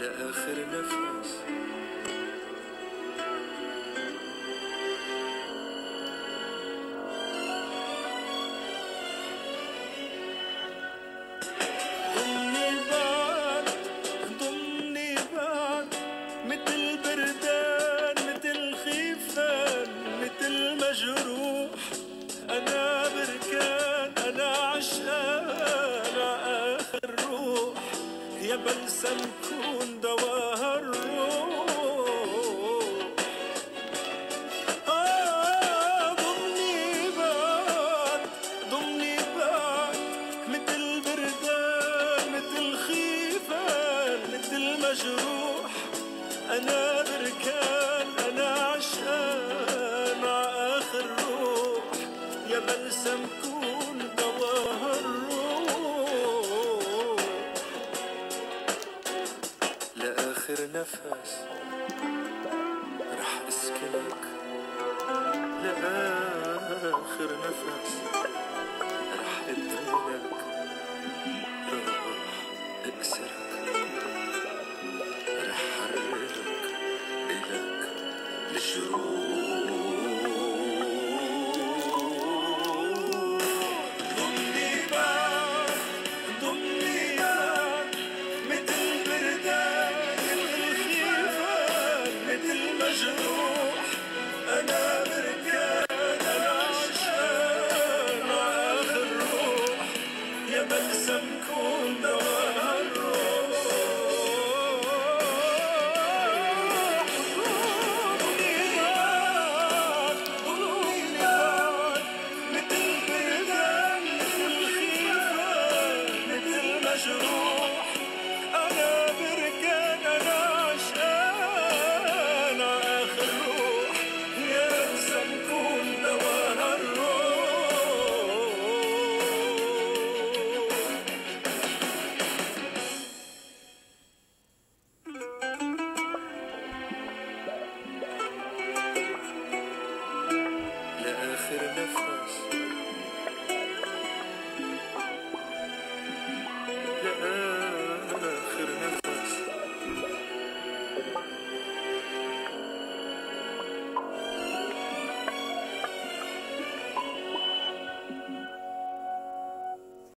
لآخر نفس. بلسم كون دو اخر نفس. رح اسكنك لآخر نفس. رح ادفنك رح اكسرك رح حررك الك للشروق أجلو أنا